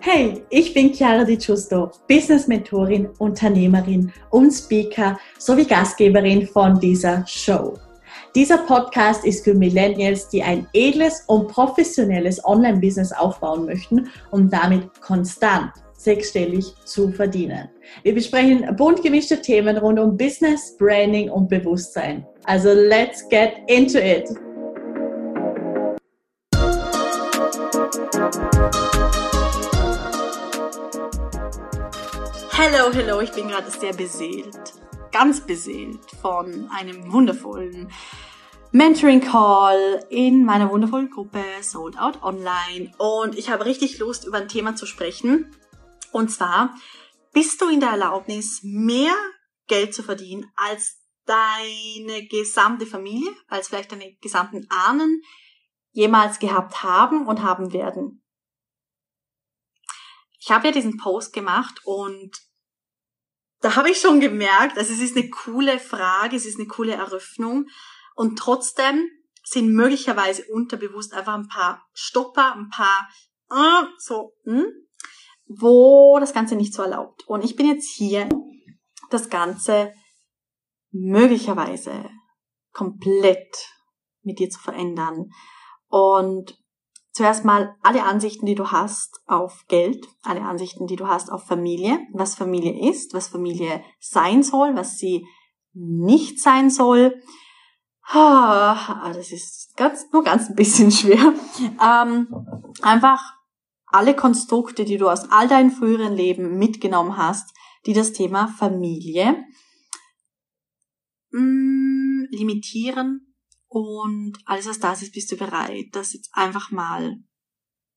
Hey, ich bin Chiara Di Giusto, Business Mentorin, Unternehmerin und Speaker sowie Gastgeberin von dieser Show. Dieser Podcast ist für Millennials, die ein edles und professionelles Online-Business aufbauen möchten, um damit konstant sechsstellig zu verdienen. Wir besprechen bunt gemischte Themen rund um Business, Branding und Bewusstsein. Also let's get into it! Hello, hello, ich bin gerade sehr beseelt, ganz beseelt von einem wundervollen Mentoring Call in meiner wundervollen Gruppe Sold Out Online und ich habe richtig Lust über ein Thema zu sprechen und zwar bist du in der Erlaubnis mehr Geld zu verdienen als deine gesamte Familie, als vielleicht deine gesamten Ahnen jemals gehabt haben und haben werden. Ich habe ja diesen Post gemacht und da habe ich schon gemerkt, also es ist eine coole Frage, es ist eine coole Eröffnung und trotzdem sind möglicherweise unterbewusst einfach ein paar Stopper, ein paar äh, so, hm, wo das Ganze nicht so erlaubt. Und ich bin jetzt hier, das Ganze möglicherweise komplett mit dir zu verändern. Und zuerst mal alle Ansichten, die du hast auf Geld, alle Ansichten, die du hast auf Familie, was Familie ist, was Familie sein soll, was sie nicht sein soll. Das ist ganz, nur ganz ein bisschen schwer. Ähm, einfach alle Konstrukte, die du aus all deinen früheren Leben mitgenommen hast, die das Thema Familie mh, mm, limitieren und alles was das ist, bist du bereit, das jetzt einfach mal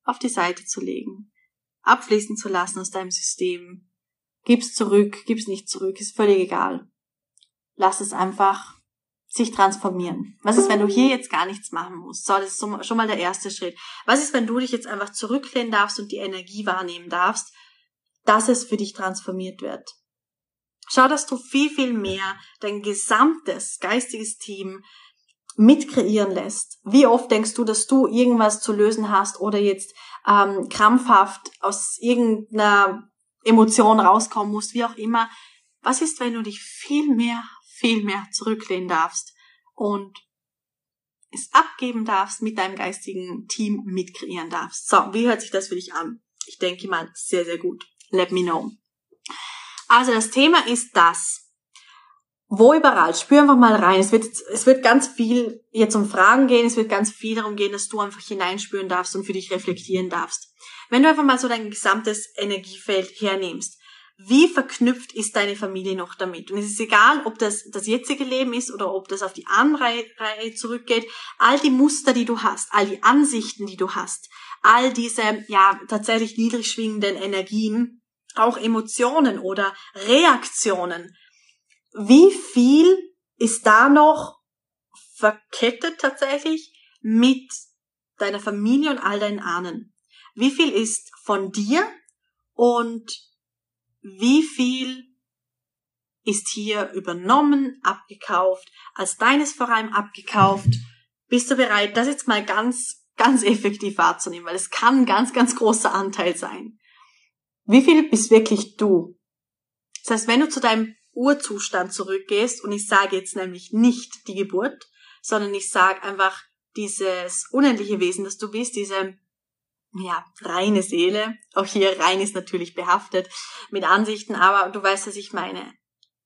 auf die Seite zu legen, abfließen zu lassen aus deinem System. Gib's zurück, gib's nicht zurück, ist völlig egal. Lass es einfach sich transformieren. Was ist, wenn du hier jetzt gar nichts machen musst? So, das ist schon mal der erste Schritt. Was ist, wenn du dich jetzt einfach zurücklehnen darfst und die Energie wahrnehmen darfst, dass es für dich transformiert wird? Schau, dass du viel, viel mehr dein gesamtes geistiges Team mitkreieren lässt. Wie oft denkst du, dass du irgendwas zu lösen hast oder jetzt ähm, krampfhaft aus irgendeiner Emotion rauskommen musst, wie auch immer. Was ist, wenn du dich viel mehr, viel mehr zurücklehnen darfst und es abgeben darfst, mit deinem geistigen Team mitkreieren darfst? So, wie hört sich das für dich an? Ich denke mal, sehr, sehr gut. Let me know. Also das Thema ist das. Wo überall? Spür einfach mal rein. Es wird, es wird ganz viel jetzt um Fragen gehen. Es wird ganz viel darum gehen, dass du einfach hineinspüren darfst und für dich reflektieren darfst. Wenn du einfach mal so dein gesamtes Energiefeld hernimmst, wie verknüpft ist deine Familie noch damit? Und es ist egal, ob das das jetzige Leben ist oder ob das auf die Anreihe zurückgeht. All die Muster, die du hast, all die Ansichten, die du hast, all diese, ja, tatsächlich niedrig schwingenden Energien, auch Emotionen oder Reaktionen, wie viel ist da noch verkettet tatsächlich mit deiner Familie und all deinen Ahnen? Wie viel ist von dir und wie viel ist hier übernommen, abgekauft, als deines vor allem abgekauft? Bist du bereit, das jetzt mal ganz, ganz effektiv wahrzunehmen, weil es kann ein ganz, ganz großer Anteil sein. Wie viel bist wirklich du? Das heißt, wenn du zu deinem Urzustand zurückgehst. Und ich sage jetzt nämlich nicht die Geburt, sondern ich sage einfach dieses unendliche Wesen, das du bist, diese ja, reine Seele. Auch hier rein ist natürlich behaftet mit Ansichten, aber du weißt, was ich meine.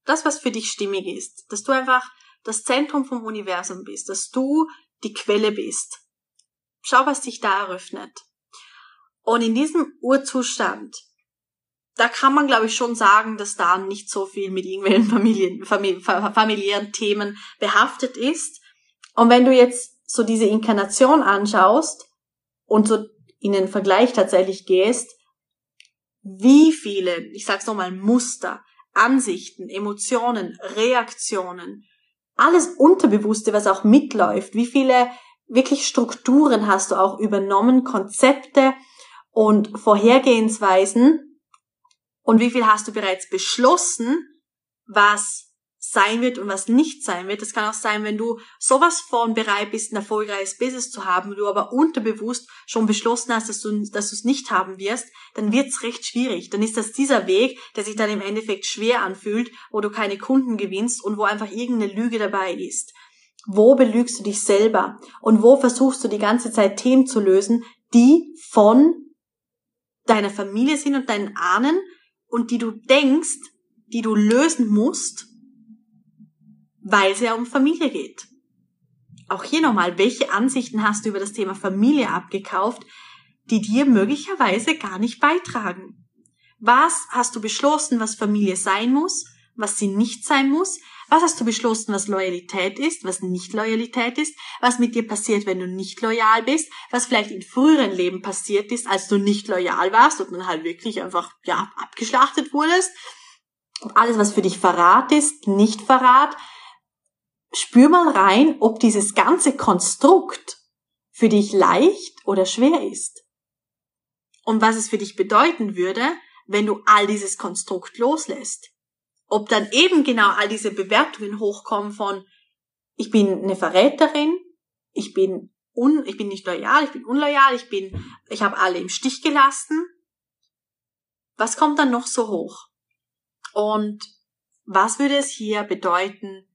Das, was für dich stimmig ist, dass du einfach das Zentrum vom Universum bist, dass du die Quelle bist. Schau, was sich da eröffnet. Und in diesem Urzustand da kann man, glaube ich, schon sagen, dass da nicht so viel mit irgendwelchen Familien, famili familiären Themen behaftet ist. Und wenn du jetzt so diese Inkarnation anschaust und so in den Vergleich tatsächlich gehst, wie viele, ich sag's nochmal, Muster, Ansichten, Emotionen, Reaktionen, alles Unterbewusste, was auch mitläuft, wie viele wirklich Strukturen hast du auch übernommen, Konzepte und Vorhergehensweisen, und wie viel hast du bereits beschlossen, was sein wird und was nicht sein wird. Das kann auch sein, wenn du sowas von bereit bist, ein erfolgreiches Business zu haben, du aber unterbewusst schon beschlossen hast, dass du, dass es nicht haben wirst, dann wird's recht schwierig. Dann ist das dieser Weg, der sich dann im Endeffekt schwer anfühlt, wo du keine Kunden gewinnst und wo einfach irgendeine Lüge dabei ist. Wo belügst du dich selber? Und wo versuchst du die ganze Zeit Themen zu lösen, die von deiner Familie sind und deinen Ahnen und die du denkst, die du lösen musst, weil es ja um Familie geht. Auch hier nochmal, welche Ansichten hast du über das Thema Familie abgekauft, die dir möglicherweise gar nicht beitragen? Was hast du beschlossen, was Familie sein muss, was sie nicht sein muss? Was hast du beschlossen, was Loyalität ist, was nicht Loyalität ist? Was mit dir passiert, wenn du nicht loyal bist? Was vielleicht in früheren Leben passiert ist, als du nicht loyal warst und dann halt wirklich einfach, ja, abgeschlachtet wurdest? Alles, was für dich Verrat ist, nicht Verrat, spür mal rein, ob dieses ganze Konstrukt für dich leicht oder schwer ist. Und was es für dich bedeuten würde, wenn du all dieses Konstrukt loslässt. Ob dann eben genau all diese Bewertungen hochkommen von, ich bin eine Verräterin, ich bin un, ich bin nicht loyal, ich bin unloyal, ich bin, ich habe alle im Stich gelassen. Was kommt dann noch so hoch? Und was würde es hier bedeuten,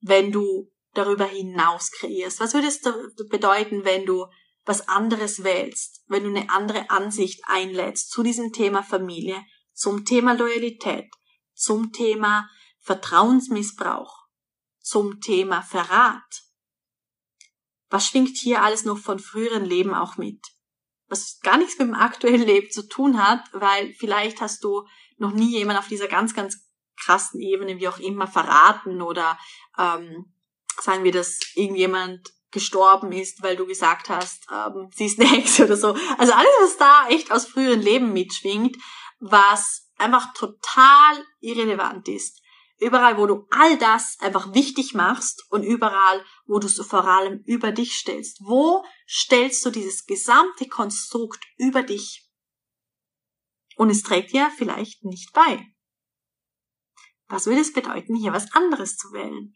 wenn du darüber hinaus kreierst? Was würde es bedeuten, wenn du was anderes wählst, wenn du eine andere Ansicht einlädst zu diesem Thema Familie, zum Thema Loyalität, zum Thema Vertrauensmissbrauch, zum Thema Verrat? Was schwingt hier alles noch von früheren Leben auch mit? Was gar nichts mit dem aktuellen Leben zu tun hat, weil vielleicht hast du noch nie jemand auf dieser ganz, ganz krassen Ebene, wie auch immer, verraten oder ähm, sagen wir, dass irgendjemand gestorben ist, weil du gesagt hast, ähm, sie ist eine Hexe oder so. Also alles, was da echt aus früheren Leben mitschwingt, was einfach total irrelevant ist. Überall, wo du all das einfach wichtig machst und überall, wo du es vor allem über dich stellst. Wo stellst du dieses gesamte Konstrukt über dich? Und es trägt dir vielleicht nicht bei. Was würde es bedeuten, hier was anderes zu wählen?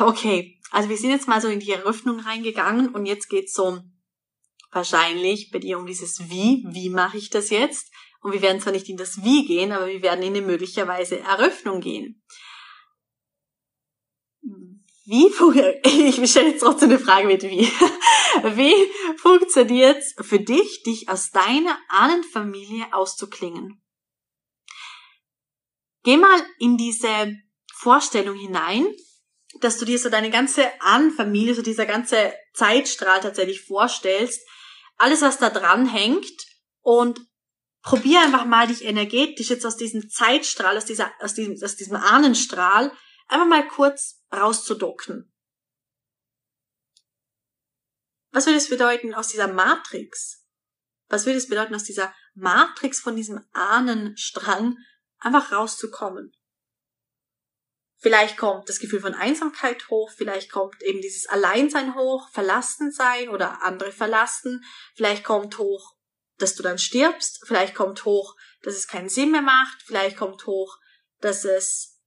Okay, also wir sind jetzt mal so in die Eröffnung reingegangen und jetzt geht's so wahrscheinlich bei dir um dieses Wie. Wie mache ich das jetzt? Und wir werden zwar nicht in das Wie gehen, aber wir werden in eine möglicherweise Eröffnung gehen. Wie ich stelle jetzt trotzdem eine Frage mit wie. Wie funktioniert es für dich, dich aus deiner Ahnenfamilie auszuklingen? Geh mal in diese Vorstellung hinein, dass du dir so deine ganze Ahnenfamilie, so dieser ganze Zeitstrahl tatsächlich vorstellst, alles, was da dran hängt und probier einfach mal dich energetisch jetzt aus diesem Zeitstrahl, aus, dieser, aus, diesem, aus diesem Ahnenstrahl, einfach mal kurz rauszudocken. Was würde es bedeuten aus dieser Matrix? Was würde es bedeuten aus dieser Matrix von diesem Ahnenstrang einfach rauszukommen? Vielleicht kommt das Gefühl von Einsamkeit hoch, vielleicht kommt eben dieses Alleinsein hoch, verlassen sein oder andere verlassen, vielleicht kommt hoch, dass du dann stirbst, vielleicht kommt hoch, dass es keinen Sinn mehr macht, vielleicht kommt hoch, dass es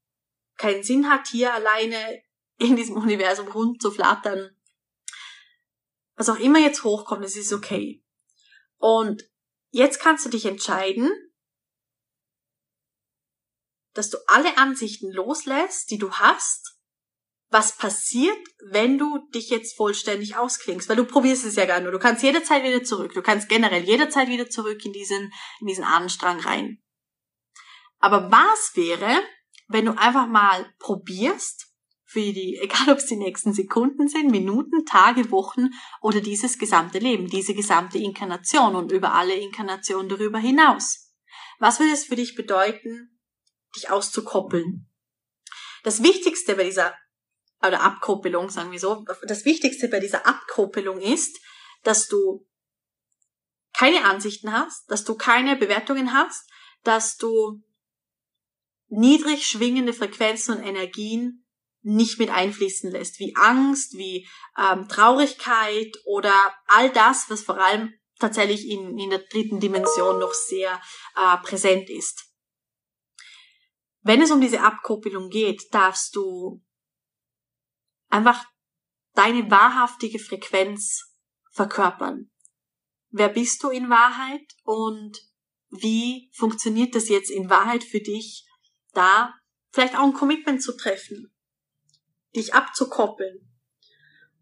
keinen Sinn hat, hier alleine in diesem Universum rumzuflattern. Was auch immer jetzt hochkommt, es ist okay. Und jetzt kannst du dich entscheiden, dass du alle Ansichten loslässt, die du hast, was passiert, wenn du dich jetzt vollständig ausklingst, weil du probierst es ja gar nur. Du kannst jederzeit wieder zurück. Du kannst generell jederzeit wieder zurück in diesen, in diesen Ahnenstrang rein. Aber was wäre, wenn du einfach mal probierst, für die, egal ob es die nächsten Sekunden sind, Minuten, Tage, Wochen oder dieses gesamte Leben, diese gesamte Inkarnation und über alle Inkarnationen darüber hinaus. Was würde es für dich bedeuten, dich auszukoppeln? Das Wichtigste bei dieser, oder Abkoppelung, sagen wir so, das Wichtigste bei dieser Abkoppelung ist, dass du keine Ansichten hast, dass du keine Bewertungen hast, dass du niedrig schwingende Frequenzen und Energien nicht mit einfließen lässt, wie Angst, wie ähm, Traurigkeit oder all das, was vor allem tatsächlich in, in der dritten Dimension noch sehr äh, präsent ist. wenn es um diese Abkoppelung geht, darfst du einfach deine wahrhaftige Frequenz verkörpern. Wer bist du in Wahrheit und wie funktioniert das jetzt in Wahrheit für dich, da vielleicht auch ein Commitment zu treffen, dich abzukoppeln.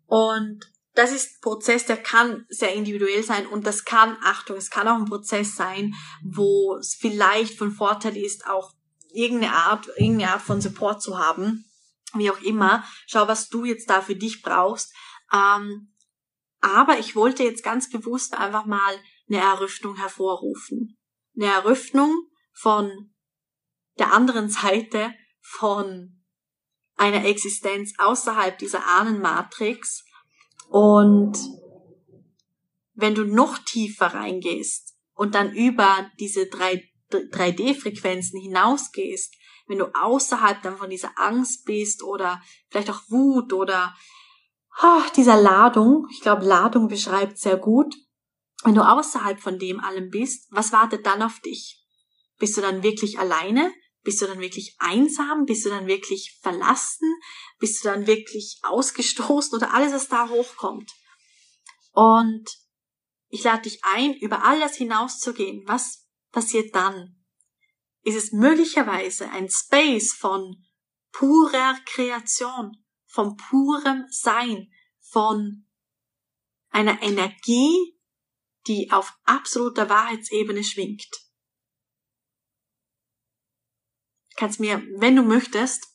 Und das ist ein Prozess, der kann sehr individuell sein und das kann, Achtung, es kann auch ein Prozess sein, wo es vielleicht von Vorteil ist, auch irgendeine Art, irgendeine Art von Support zu haben, wie auch immer. Schau, was du jetzt da für dich brauchst. Ähm, aber ich wollte jetzt ganz bewusst einfach mal eine Eröffnung hervorrufen. Eine Eröffnung von der anderen Seite von einer Existenz außerhalb dieser Ahnenmatrix. Und wenn du noch tiefer reingehst und dann über diese 3D-Frequenzen hinausgehst, wenn du außerhalb dann von dieser Angst bist oder vielleicht auch Wut oder oh, dieser Ladung, ich glaube Ladung beschreibt sehr gut, wenn du außerhalb von dem allem bist, was wartet dann auf dich? Bist du dann wirklich alleine? Bist du dann wirklich einsam? Bist du dann wirklich verlassen? Bist du dann wirklich ausgestoßen oder alles, was da hochkommt? Und ich lade dich ein, über all das hinauszugehen. Was passiert dann? Ist es möglicherweise ein Space von purer Kreation, von purem Sein, von einer Energie, die auf absoluter Wahrheitsebene schwingt. kannst mir, wenn du möchtest,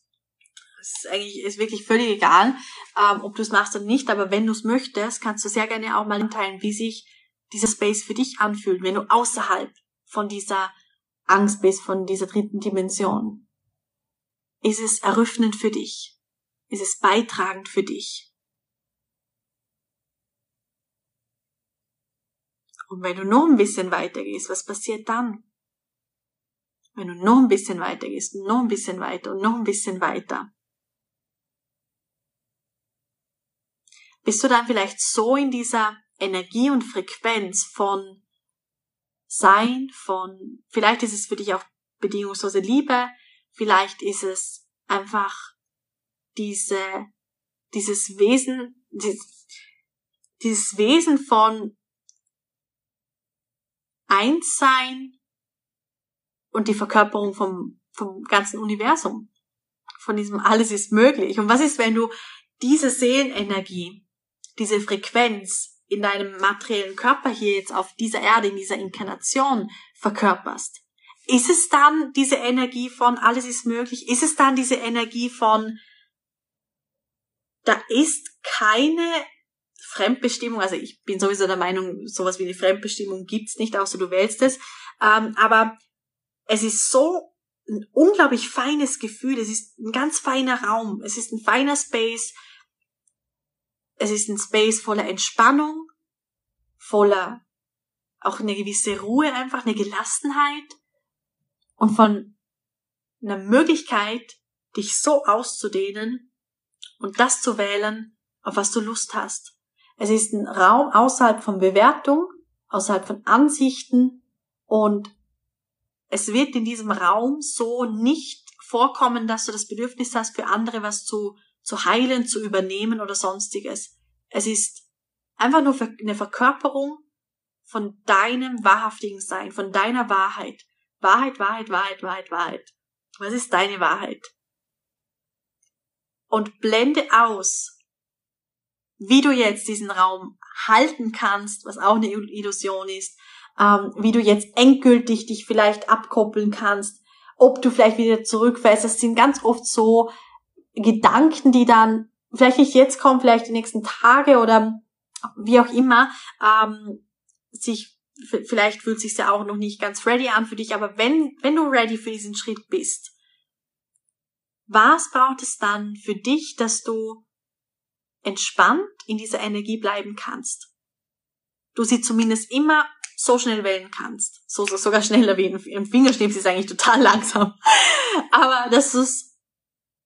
ist eigentlich ist wirklich völlig egal, ähm, ob du es machst oder nicht, aber wenn du es möchtest, kannst du sehr gerne auch mal mitteilen, wie sich dieser Space für dich anfühlt, wenn du außerhalb von dieser Angst bist, von dieser dritten Dimension. Ist es eröffnend für dich? Ist es beitragend für dich? Und wenn du noch ein bisschen weiter gehst, was passiert dann? Wenn du noch ein bisschen weiter gehst, noch ein bisschen weiter und noch ein bisschen weiter, bist du dann vielleicht so in dieser Energie und Frequenz von Sein, von, vielleicht ist es für dich auch bedingungslose Liebe, vielleicht ist es einfach diese, dieses Wesen, dieses, Wesen von Einssein, und die Verkörperung vom, vom ganzen Universum. Von diesem alles ist möglich. Und was ist, wenn du diese Seelenenergie, diese Frequenz in deinem materiellen Körper hier jetzt auf dieser Erde, in dieser Inkarnation verkörperst? Ist es dann diese Energie von alles ist möglich? Ist es dann diese Energie von da ist keine Fremdbestimmung, also ich bin sowieso der Meinung, sowas wie eine Fremdbestimmung gibt's nicht, außer du wählst es. Ähm, aber es ist so ein unglaublich feines Gefühl. Es ist ein ganz feiner Raum. Es ist ein feiner Space. Es ist ein Space voller Entspannung, voller auch eine gewisse Ruhe, einfach eine Gelassenheit und von einer Möglichkeit, dich so auszudehnen und das zu wählen, auf was du Lust hast. Es ist ein Raum außerhalb von Bewertung, außerhalb von Ansichten und es wird in diesem Raum so nicht vorkommen, dass du das Bedürfnis hast, für andere was zu, zu heilen, zu übernehmen oder sonstiges. Es ist einfach nur eine Verkörperung von deinem wahrhaftigen Sein, von deiner Wahrheit. Wahrheit, Wahrheit, Wahrheit, Wahrheit, Wahrheit. Was ist deine Wahrheit? Und blende aus, wie du jetzt diesen Raum halten kannst, was auch eine Illusion ist, ähm, wie du jetzt endgültig dich vielleicht abkoppeln kannst, ob du vielleicht wieder zurückfällst. Das sind ganz oft so Gedanken, die dann vielleicht nicht jetzt kommen, vielleicht die nächsten Tage oder wie auch immer, ähm, sich, vielleicht fühlt sich ja auch noch nicht ganz ready an für dich, aber wenn, wenn du ready für diesen Schritt bist, was braucht es dann für dich, dass du entspannt in dieser Energie bleiben kannst? Du sie zumindest immer so schnell wählen kannst. So, so sogar schneller wie im Fingerschnips ist eigentlich total langsam. Aber dass du es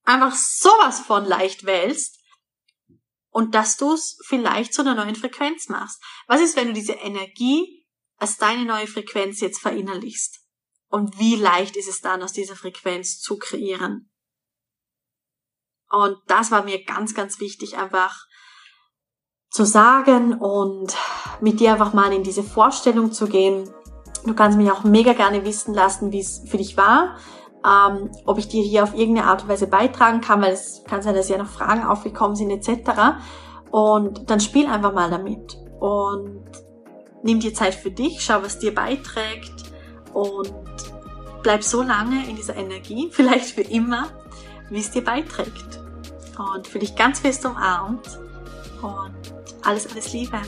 einfach sowas von leicht wählst und dass du es vielleicht zu einer neuen Frequenz machst. Was ist, wenn du diese Energie als deine neue Frequenz jetzt verinnerlichst? Und wie leicht ist es dann, aus dieser Frequenz zu kreieren. Und das war mir ganz, ganz wichtig, einfach zu sagen und mit dir einfach mal in diese Vorstellung zu gehen. Du kannst mich auch mega gerne wissen lassen, wie es für dich war, ähm, ob ich dir hier auf irgendeine Art und Weise beitragen kann, weil es kann sein, dass ja noch Fragen aufgekommen sind etc. Und dann spiel einfach mal damit und nimm dir Zeit für dich, schau, was dir beiträgt und bleib so lange in dieser Energie, vielleicht für immer, wie es dir beiträgt. Und für dich ganz fest umarmt und alles, alles Liebe.